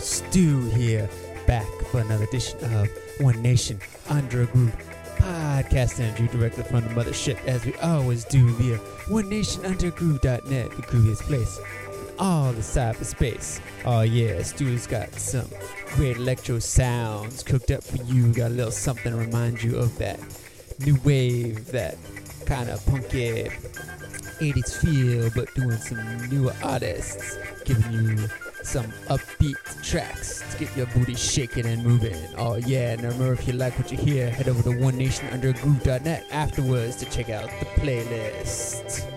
Stu here, back for another edition of One Nation Under a Groove podcast interview directly from the mothership, as we always do via OneNationUndergroove.net, the grooviest place in all the cyberspace. Oh yeah, Stu's got some great electro sounds cooked up for you. Got a little something to remind you of that new wave, that kind of punky 80s feel, but doing some newer artists, giving you some upbeat tracks to get your booty shaking and moving. Oh yeah, and remember if you like what you hear, head over to OneNationUndergroove.net afterwards to check out the playlist.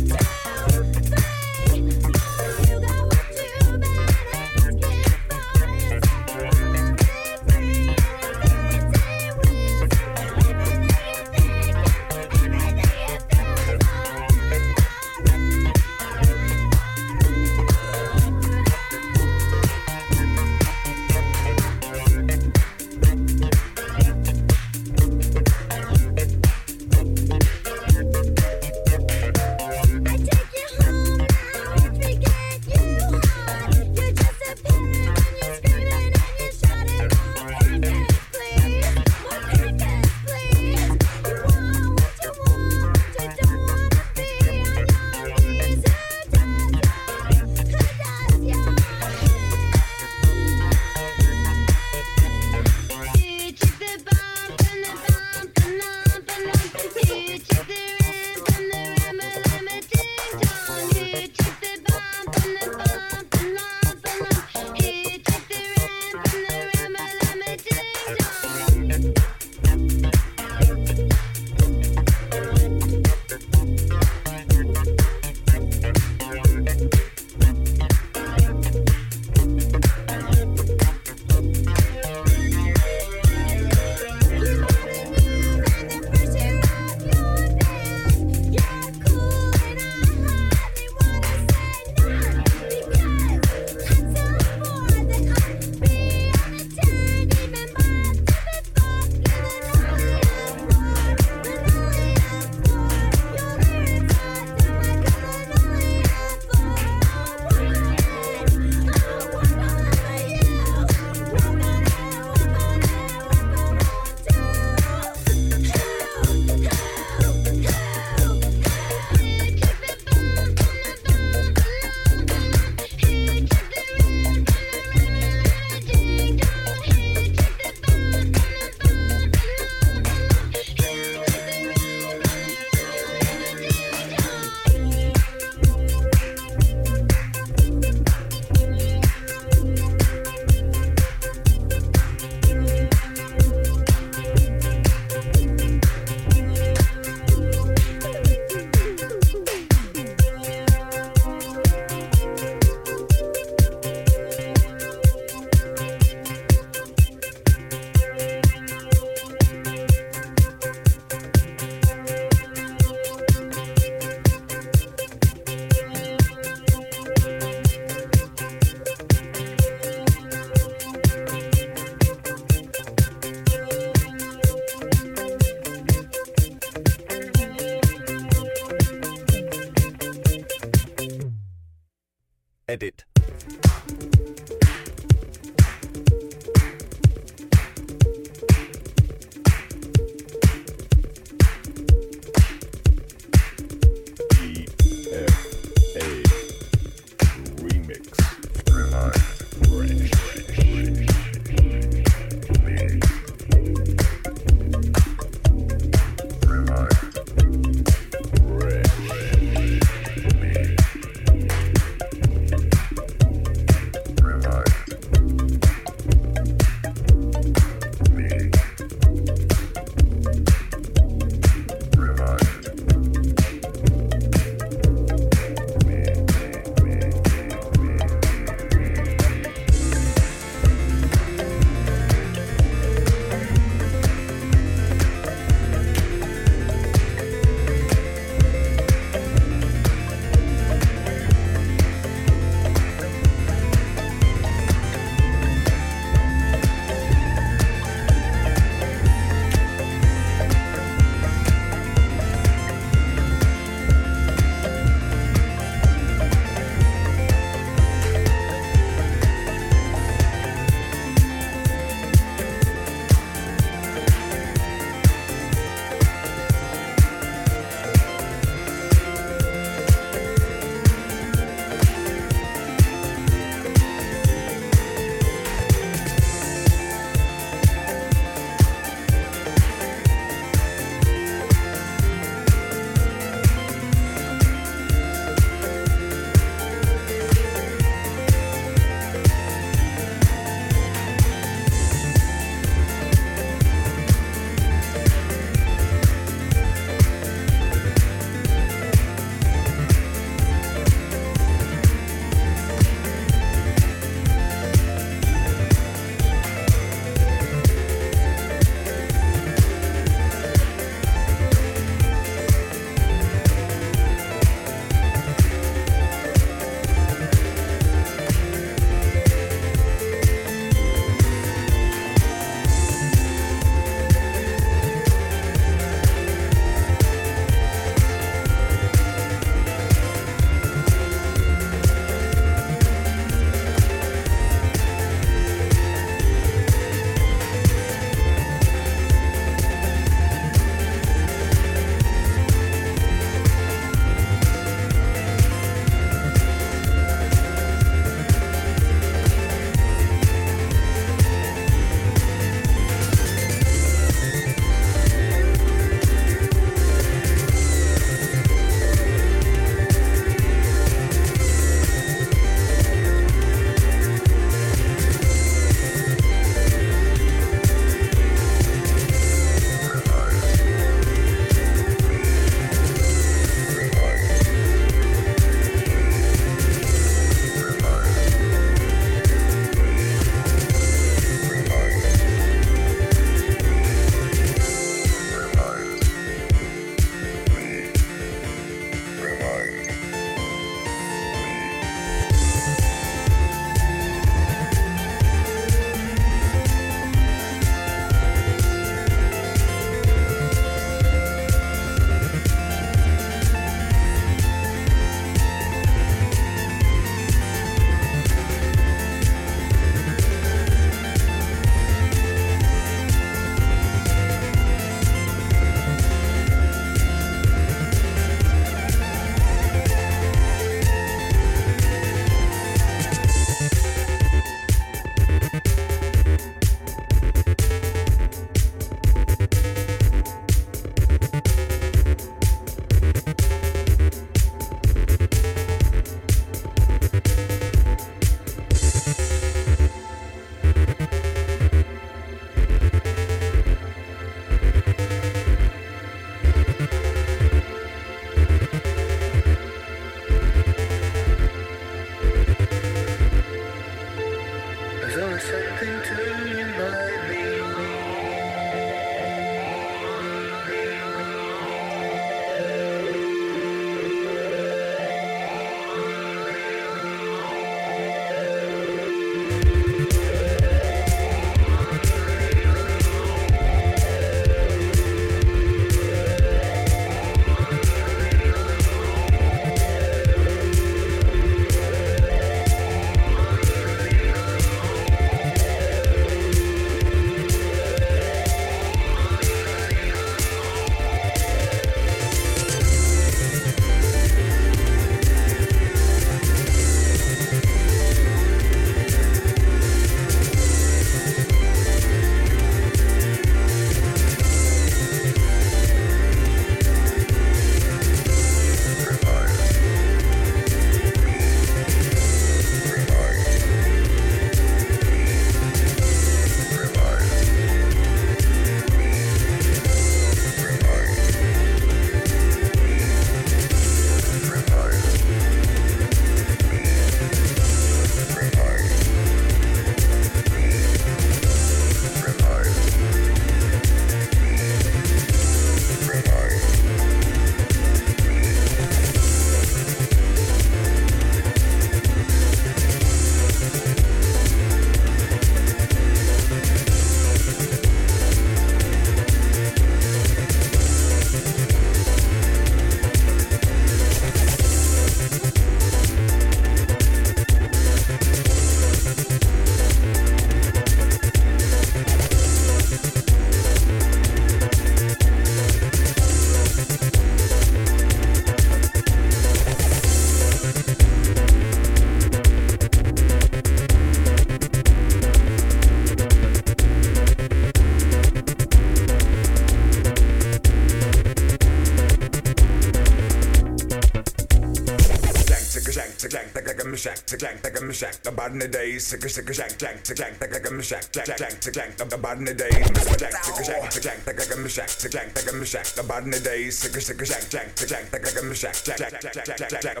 Jack, jack, like a shack, the body in the day, sick a sick a jack, jack, jack, like a shack, jack, jack, jack, the body in the day, jack, jack, jack, jack, like a shack, jack, like a shack, the body in the sick a sick a jack, jack, jack, like a shack, jack, jack, jack, jack, jack, jack, day,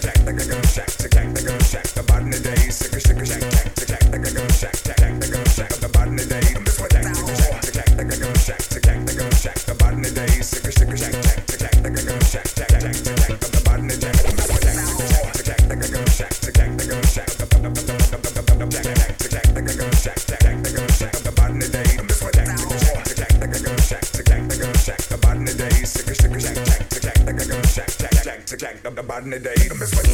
jack, like a shack, jack, a shack, the body in the day, sick a a jack, jack, jack, shack, jack, jack, shack, the in the day, jack, the body in the day,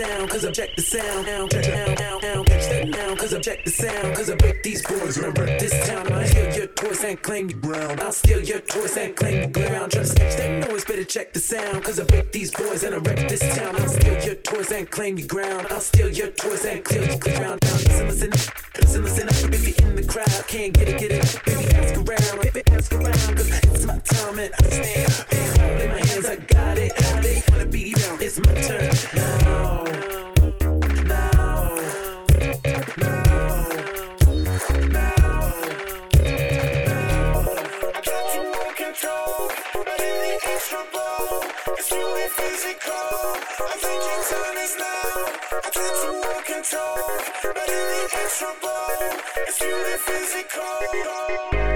sound, cause object the sound. Check the sound, that now, cause object the sound, cause object these boys. Remember this town, I'll steal your toys and claim your ground. I'll steal your toys and claim your ground. Try to snatch that noise, better check the sound, cause object these boys and I wreck this town. I'll steal your toys and claim your ground. I'll steal your toys and clear your ground. Now listen, listen, listen, listen up. If you're in the crowd, can't get it, get it. Baby, ask around, baby, ask around, cause it's my time and I stand. And in my hands, I got it, got it. Wanna be down, it's my turn. Now. Control, but in the extra it's really physical.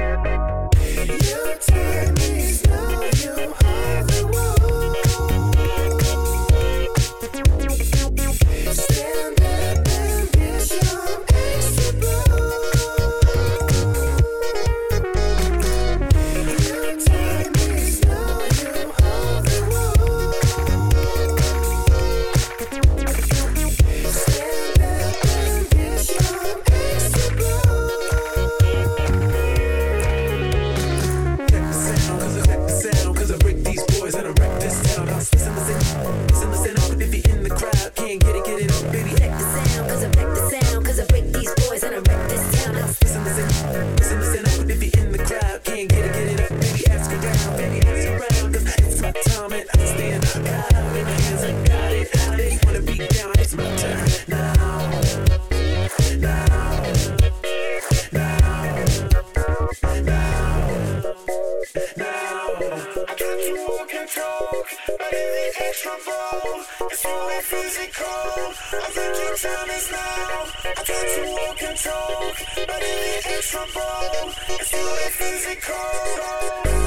It's only physical. I think your time is now. I tried to walk and talk, but in the extra ball, it's only physical.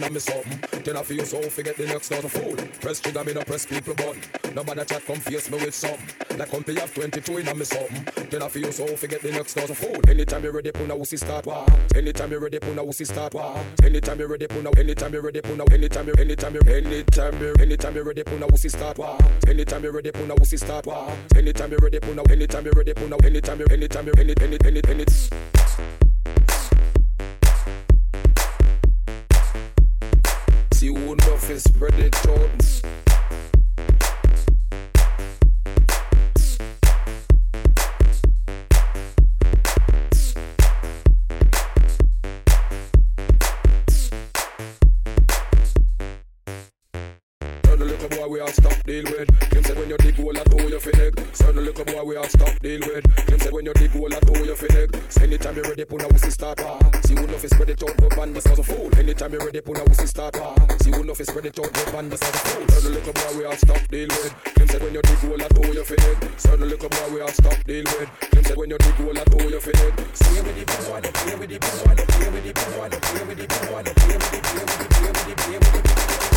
Have 22 in a me something. Then I feel so forget the next thousand fool. Press trigger, me no press people button. Nobody chat come face me with something. Like me have 22 in a me something. Then I feel so forget the next thousand fool. Anytime you ready, puna wussy start war. Anytime you ready, puna wussy start war. Anytime you ready, puna. Anytime you ready, puna. Anytime you, anytime you, anytime you, anytime you ready, puna wussy start war. Anytime you ready, puna wussy start war. Anytime you ready, puna. Anytime you ready, puna. Anytime you, anytime you, any, any, any, any. We all stop deal with. Him said when you dig hole at hole you finnig. Certain little boy we all stop deal with. Him said when you dig hole at hole you finnig. Anytime you ready, put a wussy start. See who enough is spread it out, go band this as a fool. Anytime you ready, put a wussy start. See who enough is spread it out, go band this as a fool. Certain little boy we all stop deal with. Him said when you dig hole at hole you finnig. Certain little boy we all stop deal with. Him said when you dig hole at hole you finnig. Stay with the don't play with the don't play with the don't play with the don't play with the play with the play with the play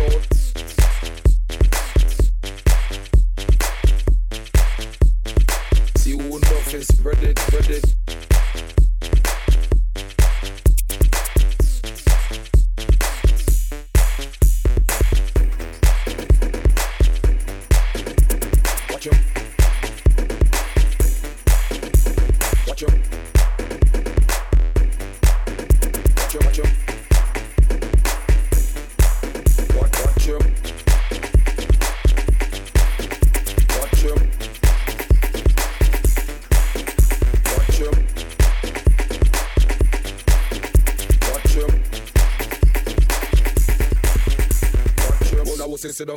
out. See who enough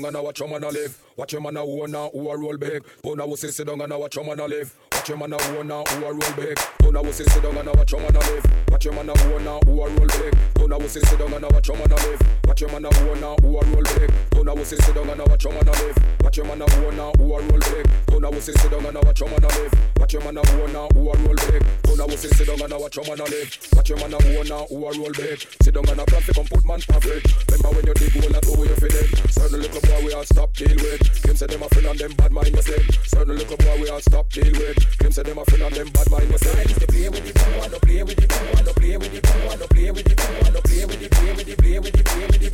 down and watch your man live. Watch your man who now who a roll big. Puna wussy sit down and watch your man live. Watch your man who now who a roll big. Puna wussy sit down and watch your man live. Watch your man who now who a roll big. Puna wussy sit down and watch your man live. Watch your man own now who a roll big. Don't a wussy sit down and watch your man live. Watch your man own now who a roll big. Don't a wussy sit down and watch your man live. Watch your man own now who a roll big. Don't a wussy sit down and watch your man live. Watch your man own now who a roll big. Sit down and a fi come put man perfect. Remember when you dig hole that all stop deal with. Them say them a friend and them bad mind mistake. Certain little boy we all stop deal with. Them say them a friend and them bad mind mistake. Used to play with the power, no play with the power, no play with the power, no play with the power, no play with the play with the play with the play with the.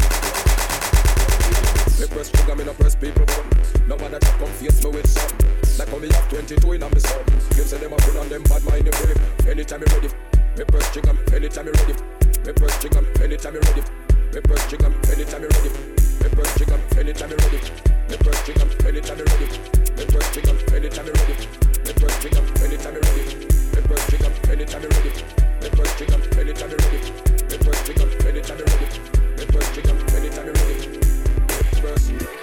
Me press trigger, me no press people button. No one that come face me with something. Like how me have 22 in a me son. Them say them a friend and them bad mind you break. Anytime you ready, me press trigger. Anytime you ready, me press trigger. Anytime you ready, me press trigger. Anytime you ready, me press trigger. Anytime you ready, me press trigger. Anytime you ready, me press trigger. Anytime you ready, me press trigger. Anytime you ready, me press trigger. Anytime you ready, press trigger. Anytime you ready, press trigger. Anytime you ready, press trigger. Anytime you ready,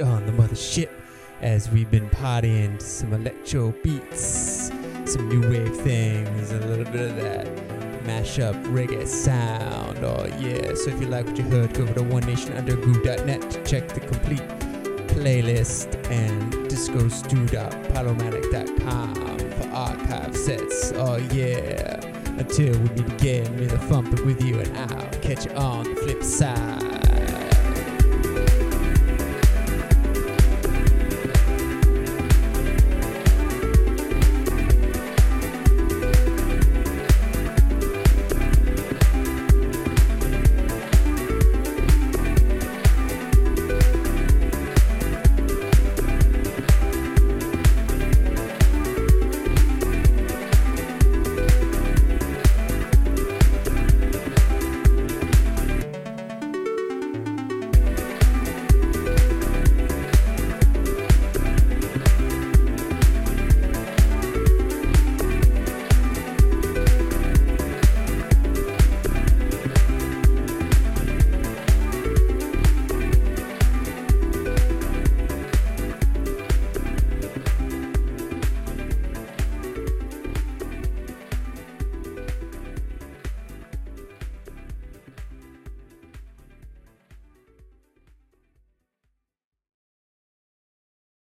on the mothership as we've been partying some electro beats, some new wave things, a little bit of that mashup reggae sound. Oh yeah, so if you like what you heard, go over to onenationundergroove.net to check the complete playlist and discostu.podomatic.com for archive sets. Oh yeah. Until we meet again, may the be with you, and I'll catch you on the flip side.